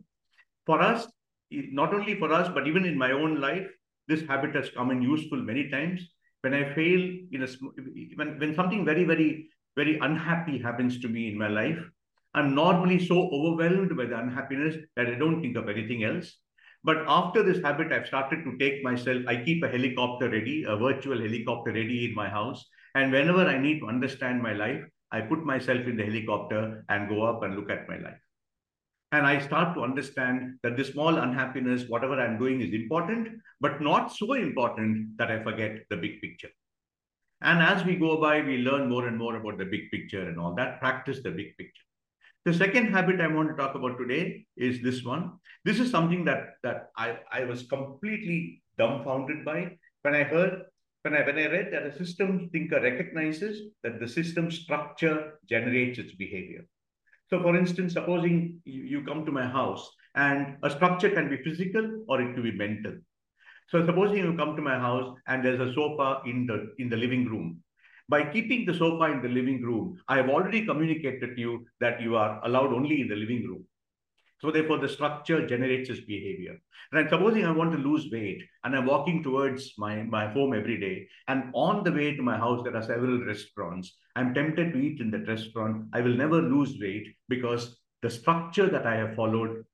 for us, not only for us, but even in my own life, this habit has come in useful many times. When I fail in a when, when something very, very, very unhappy happens to me in my life, I'm normally so overwhelmed by the unhappiness that I don't think of anything else. But after this habit, I've started to take myself, I keep a helicopter ready, a virtual helicopter ready in my house. And whenever I need to understand my life, I put myself in the helicopter and go up and look at my life. And I start to understand that the small unhappiness, whatever I'm doing is important, but not so important that I forget the big picture. And as we go by, we learn more and more about the big picture and all that, practice the big picture. The second habit I want to talk about today is this one. This is something that, that I, I was completely dumbfounded by when I heard, when I, when I read that a system thinker recognizes that the system structure generates its behavior. So for instance, supposing you, come to my house and a structure can be physical or it could be mental. So supposing you come to my house and there's a sofa in the in the living room. By keeping the sofa in the living room, I have already communicated to you that you are allowed only in the living room. So therefore, the structure generates this behavior. And supposing I want to lose weight and I'm walking towards my, my home every day, and on the way to my house, there are several restaurants. I'm tempted to eat in that restaurant. I will never lose weight because the structure that I have followed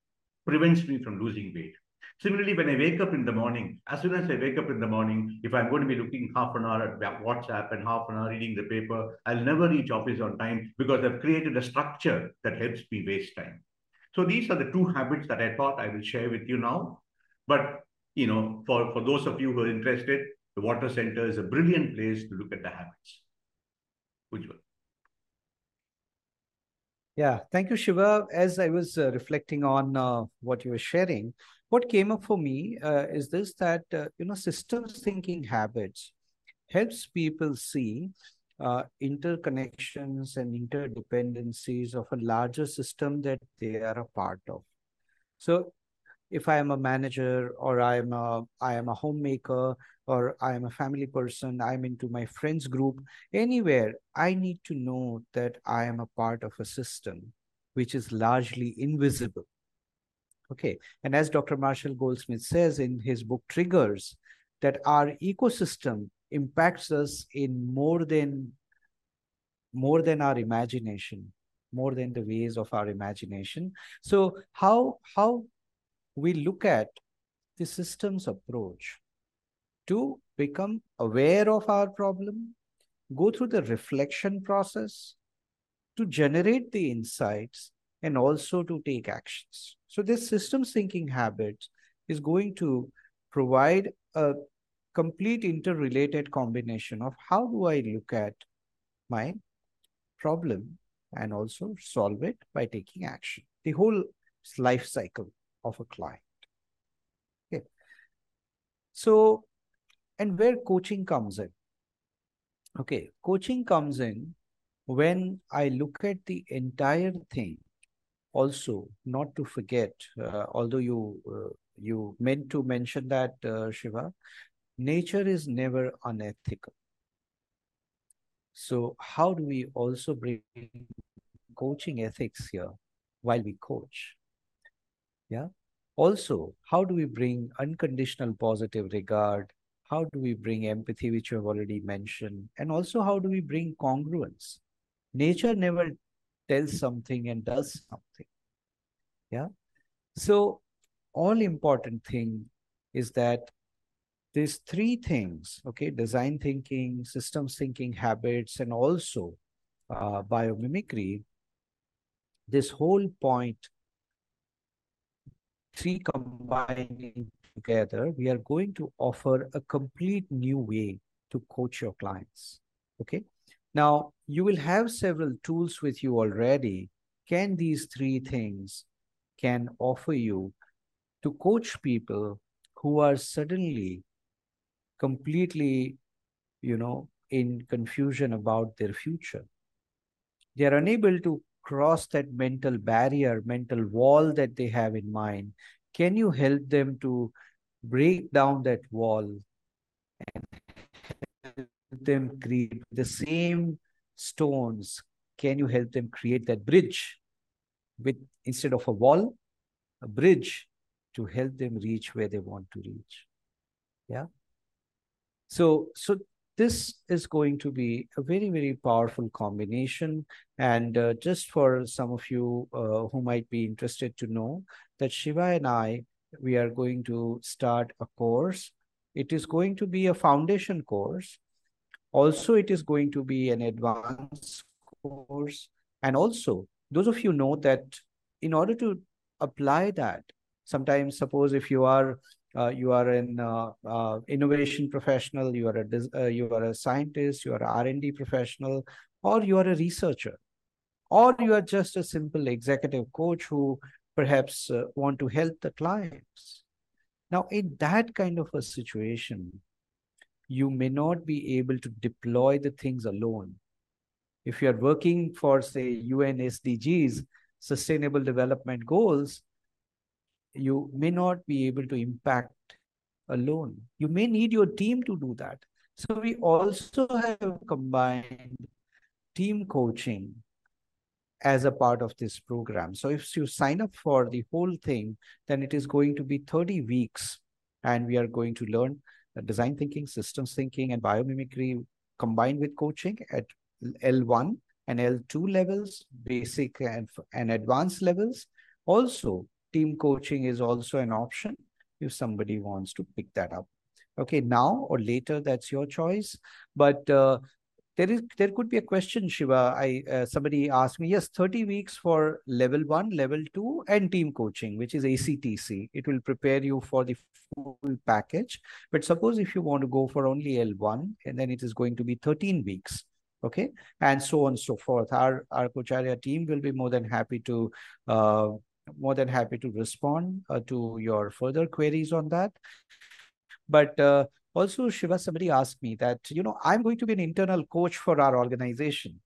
prevents me from losing weight. Similarly, when I wake up in the morning, as soon as I wake up in the morning, if I'm going to be looking half an hour at WhatsApp and half an hour reading the paper, I'll never reach office on time because I've created a structure that helps me waste time. So these are the two habits that I thought I will share with you now. But you know, for, for those of you who are interested, the Waters Center is a brilliant place to look at the habits. Ujjaval. Yeah, thank you, Shiva. As I was uh, reflecting on uh, what you were sharing, what came up for me uh, is this that, uh, you know, systems thinking habits helps people see uh, interconnections and interdependencies of a larger system that they are a part of. So if I am a manager or I am a I am a homemaker or I am a family person, I'm into my friends group, anywhere, I need to know that I am a part of a system which is largely invisible. Okay. And as Dr. Marshall Goldsmith says in his book Triggers, that our ecosystem impacts us in more than more than our imagination, more than the ways of our imagination. So how how we look at the systems approach to become aware of our problem, go through the reflection process, to generate the insights, and also to take actions. So this systems thinking habit is going to provide a complete interrelated combination of how do I look at my problem and also solve it by taking action. The whole life cycle of a client. Okay. So, and where coaching comes in. Okay, coaching comes in when I look at the entire thing. Also, not to forget, uh, although you uh, you meant to mention that, uh, Shiva, nature is never unethical. So how do we also bring coaching ethics here while we coach? Yeah. Also, how do we bring unconditional positive regard? How do we bring empathy, which you have already mentioned? And also, how do we bring congruence? Nature never tells something and does something. Yeah. So, all important thing is that these three things, okay, design thinking, systems thinking habits, and also uh, biomimicry, this whole point, three combining together, we are going to offer a complete new way to coach your clients. Okay. Now, you will have several tools with you already. Can these three things can offer you to coach people who are suddenly completely, you know, in confusion about their future. They are unable to cross that mental barrier, mental wall that they have in mind. Can you help them to break down that wall and them create the same stones? Can you help them create that bridge with instead of a wall, a bridge to help them reach where they want to reach? Yeah. So, so this is going to be a very, very powerful combination. And uh, just for some of you uh, who might be interested to know that Shiva and I, we are going to start a course. It is going to be a foundation course. Also, it is going to be an advanced course. And also, those of you know that in order to apply that, sometimes suppose if you are uh, you are an uh, uh, innovation professional, you are a uh, you are a scientist, you are R&D professional, or you are a researcher, or you are just a simple executive coach who perhaps uh, want to help the clients. Now, in that kind of a situation, you may not be able to deploy the things alone. If you are working for, say, UN SDGs, Sustainable Development Goals, you may not be able to impact alone. You may need your team to do that. So we also have combined team coaching as a part of this program. So if you sign up for the whole thing, then it is going to be 30 weeks and we are going to learn design thinking, systems thinking, and biomimicry combined with coaching at L1 and L2 levels, basic and, and advanced levels. Also, team coaching is also an option if somebody wants to pick that up. Okay, now or later, that's your choice. But uh, there is there could be a question, Shiva. I uh, somebody asked me, yes, 30 weeks for level one, level two, and team coaching, which is ACTC. It will prepare you for the full package. But suppose if you want to go for only L1, and then it is going to be 13 weeks okay and so on and so forth our our Coacharya team will be more than happy to uh, more than happy to respond uh, to your further queries on that. But uh, also, Shiva, somebody asked me that, you know, I'm going to be an internal coach for our organization.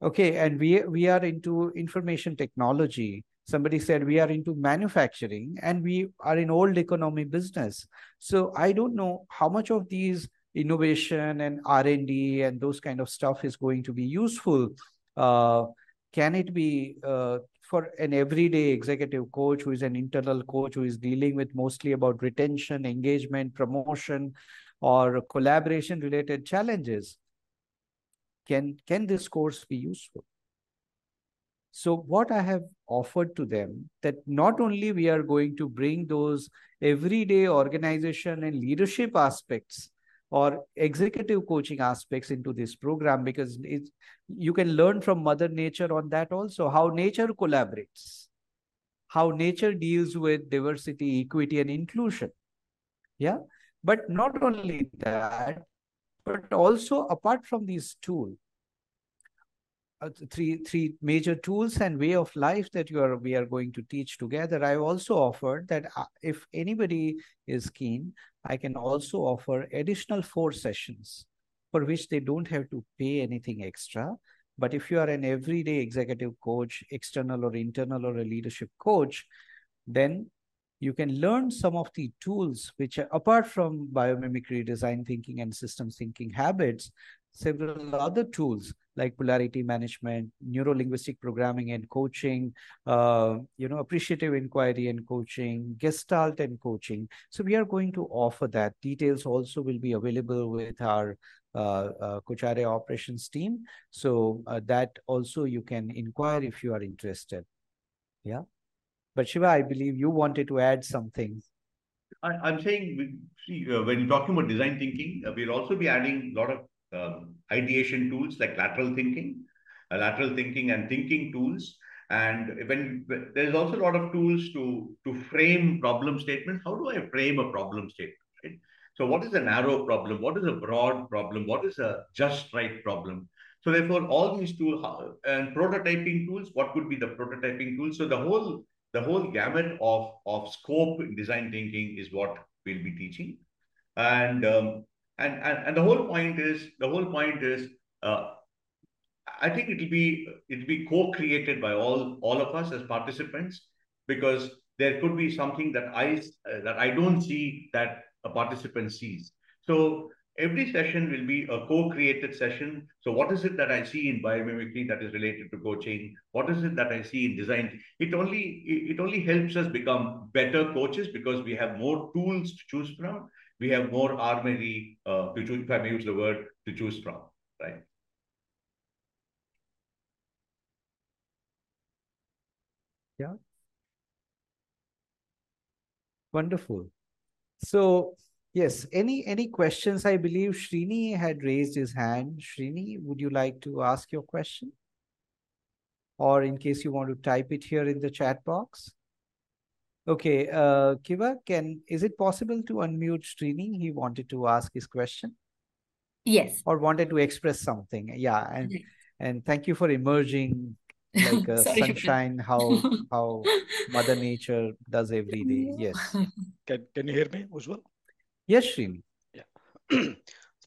Okay, and we we are into information technology. Somebody said we are into manufacturing and we are in old economy business. So I don't know how much of these innovation and R&D and those kind of stuff is going to be useful. Uh, can it be uh, for an everyday executive coach who is an internal coach who is dealing with mostly about retention, engagement, promotion, or collaboration related challenges, can, can this course be useful? So what I have offered to them that not only we are going to bring those everyday organization and leadership aspects or executive coaching aspects into this program because you can learn from mother nature on that also how nature collaborates how nature deals with diversity equity and inclusion. Yeah? But not only that but also apart from these tools three three major tools and way of life that you are we are going to teach together. I also offered that uh, if anybody is keen i can also offer additional four sessions for which they don't have to pay anything extra. But if you are an everyday executive coach external or internal or a leadership coach then you can learn some of the tools which apart from biomimicry design thinking and systems thinking habits several other tools like polarity management, neuro-linguistic programming and coaching, uh, you know, appreciative inquiry and coaching, gestalt and coaching. So we are going to offer that. Details also will be available with our uh, uh, operations team. So uh, that also you can inquire if you are interested. Yeah. But Shiva, I believe you wanted to add something. I, am saying, see, uh, when talking about design thinking, uh, we'll also be adding a lot of um, ideation tools like lateral thinking, uh, lateral thinking and thinking tools. And when there's also a lot of tools to, to frame problem statements, how do I frame a problem statement? Right? So what is a narrow problem? What is a broad problem? What is a just right problem? So therefore, all these tools and prototyping tools, what could be the prototyping tools? So the whole the whole gamut of, of scope in design thinking is what we'll be teaching. And um, and, and, and the whole point is, the whole point is, uh, I think it'll be it'll be co-created by all all of us as participants because there could be something that I uh, that I don't see that a participant sees. So every session will be a co-created session. So what is it that I see in biomimicry that is related to coaching? What is it that I see in design? It only it only helps us become better coaches because we have more tools to choose from we have more armory uh, to choose, if I may use the word, to choose from, right? Yeah. Wonderful. So yes, any any questions? I believe Srini had raised his hand. Srini, would you like to ask your question? Or in case you want to type it here in the chat box? Okay, uh, Kiva, can is it possible to unmute Srini? He wanted to ask his question. Yes. Or wanted to express something. Yeah, and yes. and thank you for emerging like a sunshine how how Mother Nature does every day. Yes. Can Can you hear me, Ujjaval? Yes, Srini. Yeah.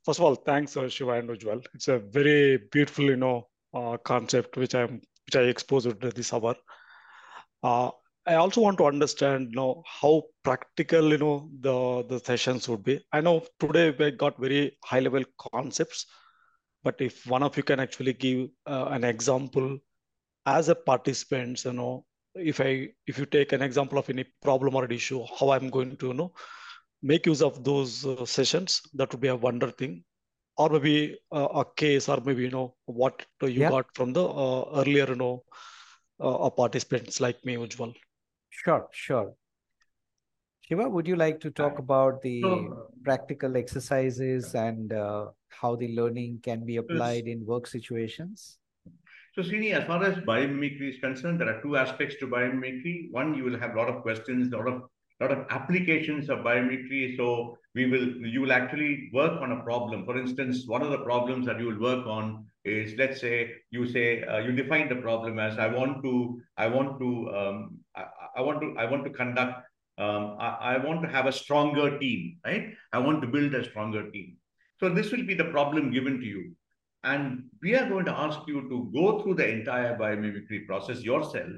First of all, thanks, uh, Shiva and Ujjaval. It's a very beautiful, you know, uh, concept which I'm which I exposed to this hour. Uh, I also want to understand, you know, how practical, you know, the the sessions would be. I know today we got very high level concepts, but if one of you can actually give uh, an example as a participant, you know, if I if you take an example of any problem or an issue, how I'm going to, you know, make use of those uh, sessions, that would be a wonder thing. Or maybe uh, a case, or maybe you know what you yeah. got from the uh, earlier, you know, uh, participants like me, Ujjaval. Sure, sure. Shiva, would you like to talk about the practical exercises and uh, how the learning can be applied in work situations? So, Srini, as far as biomimicry is concerned, there are two aspects to biomimicry. One, you will have a lot of questions, a lot of lot of applications of biomimicry. So we will you will actually work on a problem. For instance, one of the problems that you will work on is let's say you say uh, you define the problem as I want to I want to um, I, want to I want to conduct um, I, I want to have a stronger team, right? I want to build a stronger team. So this will be the problem given to you. And we are going to ask you to go through the entire biomimicry process yourself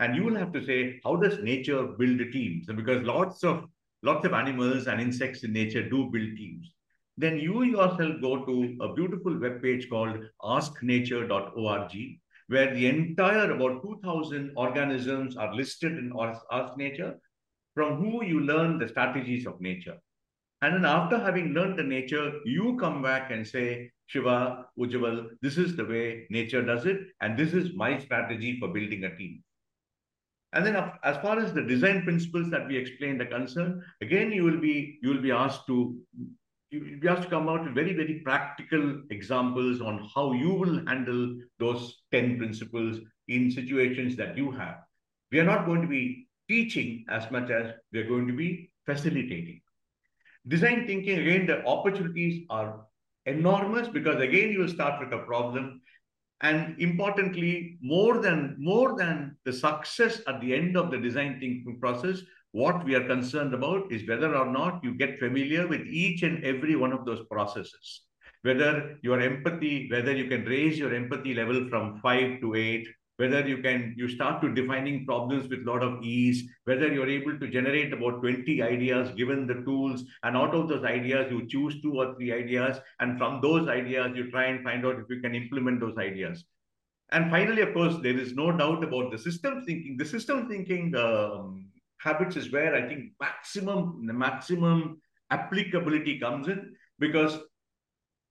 and you will have to say, how does nature build teams? Because lots of lots of animals and insects in nature do build teams. Then you yourself go to a beautiful web page called asknature.org, where the entire about 2000 organisms are listed in Earth Nature, from who you learn the strategies of nature. And then after having learned the nature, you come back and say, Shiva, Ujjaval, this is the way nature does it, and this is my strategy for building a team. And then as far as the design principles that we explained are concerned, again, you will be you will be asked to you will asked to come out with very, very practical examples on how you will handle those 10 principles in situations that you have. We are not going to be teaching as much as we are going to be facilitating. Design thinking, again, the opportunities are enormous because again, you will start with a problem. And importantly, more than more than the success at the end of the design thinking process, what we are concerned about is whether or not you get familiar with each and every one of those processes. Whether your empathy, whether you can raise your empathy level from five to eight, whether you can you start to defining problems with a lot of ease whether you're able to generate about 20 ideas given the tools and out of those ideas you choose two or three ideas and from those ideas you try and find out if you can implement those ideas and finally of course there is no doubt about the system thinking the system thinking um, habits is where i think maximum the maximum applicability comes in because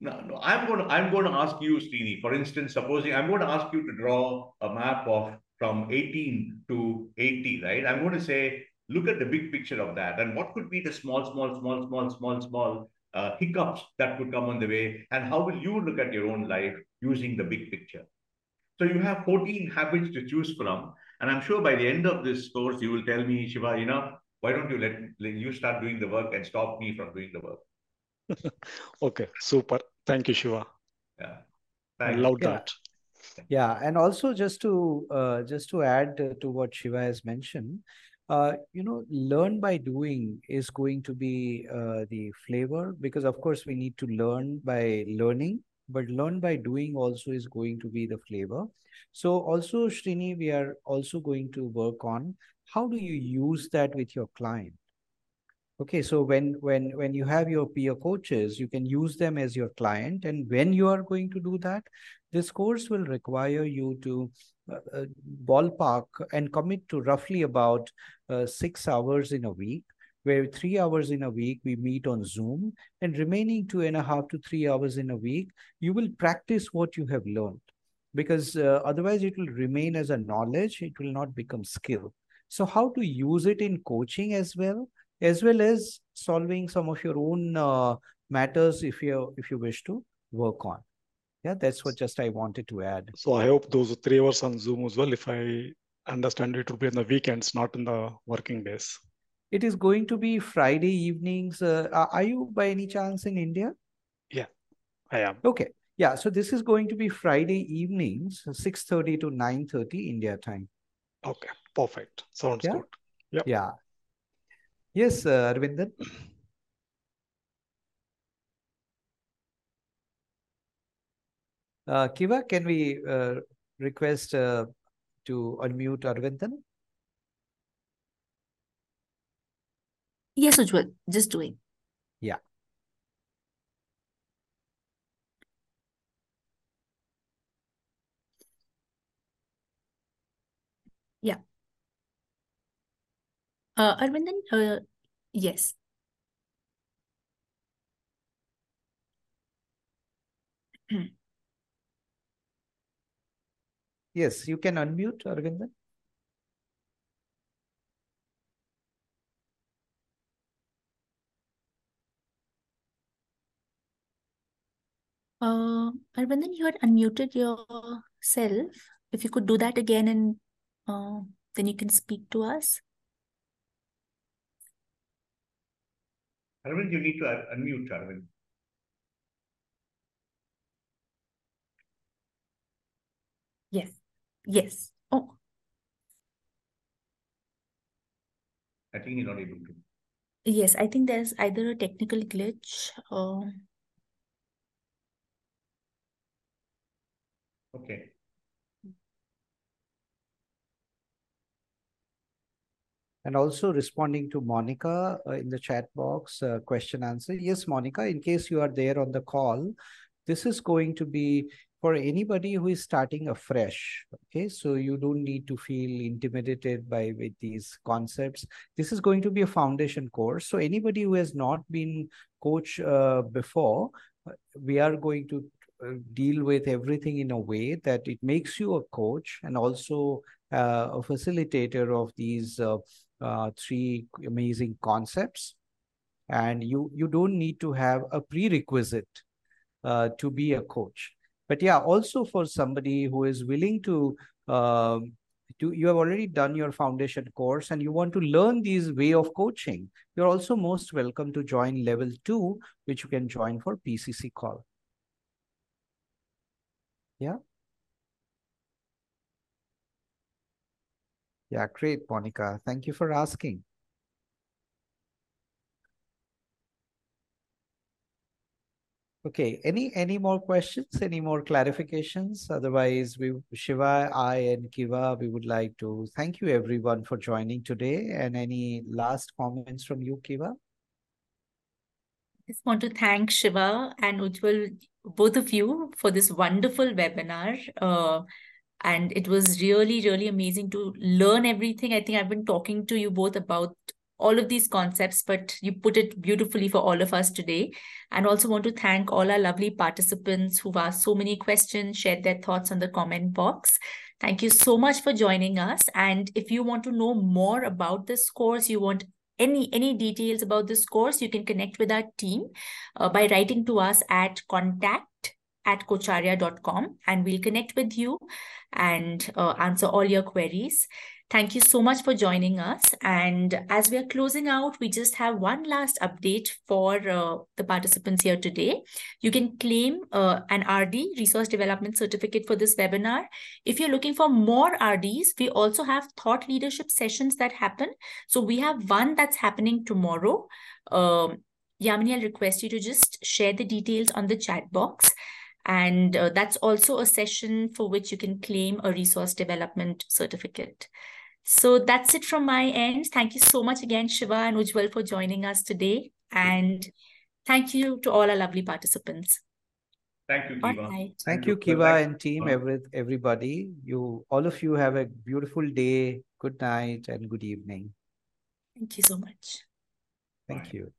no, no, I'm going to I'm going to ask you, Srini. For instance, supposing I'm going to ask you to draw a map of from 18 to 80, right? I'm going to say, look at the big picture of that, and what could be the small, small, small, small, small, small uh, hiccups that could come on the way, and how will you look at your own life using the big picture? So you have 14 habits to choose from, and I'm sure by the end of this course, you will tell me, Shiva, enough. Why don't you let, let you start doing the work and stop me from doing the work? okay, super. Thank you, Shiva. Yeah. I love yeah. that. Yeah, and also just to uh, just to add to what Shiva has mentioned, uh, you know, learn by doing is going to be uh, the flavor because of course we need to learn by learning, but learn by doing also is going to be the flavor. So also, Srini, we are also going to work on how do you use that with your client? Okay, so when when when you have your peer coaches, you can use them as your client, and when you are going to do that, this course will require you to uh, uh, ballpark and commit to roughly about uh, six hours in a week, where three hours in a week we meet on Zoom, and remaining two and a half to three hours in a week, you will practice what you have learned, because uh, otherwise it will remain as a knowledge, it will not become skill. So how to use it in coaching as well? as well as solving some of your own uh, matters if you if you wish to work on. Yeah, that's what just I wanted to add. So I hope those three hours on Zoom as well. If I understand, it will be in the weekends, not in the working days. It is going to be Friday evenings. Uh, are you by any chance in India? Yeah, I am. Okay. Yeah, so this is going to be Friday evenings, 6.30 to 9.30 India time. Okay, perfect. Sounds yeah? good. Yep. Yeah. Yes, uh, Arvindan. Uh, Kiva, can we uh, request uh, to unmute Arvindan? Yes, Ujjaval, just doing. Yeah. Yeah. Uh, Arvindan, uh, yes. Yes, you can unmute Arvindan. Uh, Arvindan, you had unmuted yourself. If you could do that again and uh, then you can speak to us. Arvind, you need to unmute, Arvind. Yes. Yes. Oh. I think you're not able to. Yes, I think there's either a technical glitch or. Okay. And also responding to Monica uh, in the chat box, uh, question answer. Yes, Monica, in case you are there on the call, this is going to be for anybody who is starting afresh. Okay, so you don't need to feel intimidated by with these concepts. This is going to be a foundation course. So anybody who has not been coach uh, before, uh, we are going to deal with everything in a way that it makes you a coach and also uh, a facilitator of these uh, uh, three amazing concepts. And you you don't need to have a prerequisite to be a coach but yeah also for somebody who is willing to um, to you have already done your foundation course and you want to learn these way of coaching you're also most welcome to join level 2 which you can join for pcc call yeah yeah great monica thank you for asking Okay, any any more questions? Any more clarifications? Otherwise, we Shiva, I, and Kiva, we would like to thank you everyone for joining today. And any last comments from you, Kiva? I just want to thank Shiva and Ujjaval, both of you, for this wonderful webinar. Uh, and it was really, really amazing to learn everything. I think I've been talking to you both about all of these concepts, but you put it beautifully for all of us today. And also want to thank all our lovely participants who've asked so many questions, shared their thoughts on the comment box. Thank you so much for joining us. And if you want to know more about this course, you want any any details about this course, you can connect with our team uh, by writing to us at contact at coacharya.com and we'll connect with you and uh, answer all your queries. Thank you so much for joining us. And as we are closing out, we just have one last update for uh, the participants here today. You can claim uh, an RD, Resource Development Certificate for this webinar. If you're looking for more RDs, we also have thought leadership sessions that happen. So we have one that's happening tomorrow. Um, Yamini, I'll request you to just share the details on the chat box. And uh, that's also a session for which you can claim a resource development certificate. So that's it from my end. Thank you so much again, Shiva and Ujjaval, for joining us today. And thank you to all our lovely participants. Thank you, Kiva. Bye. Thank you, Kiva and team, every, everybody. You all of you have a beautiful day, good night, and good evening. Thank you so much. Thank Bye. you.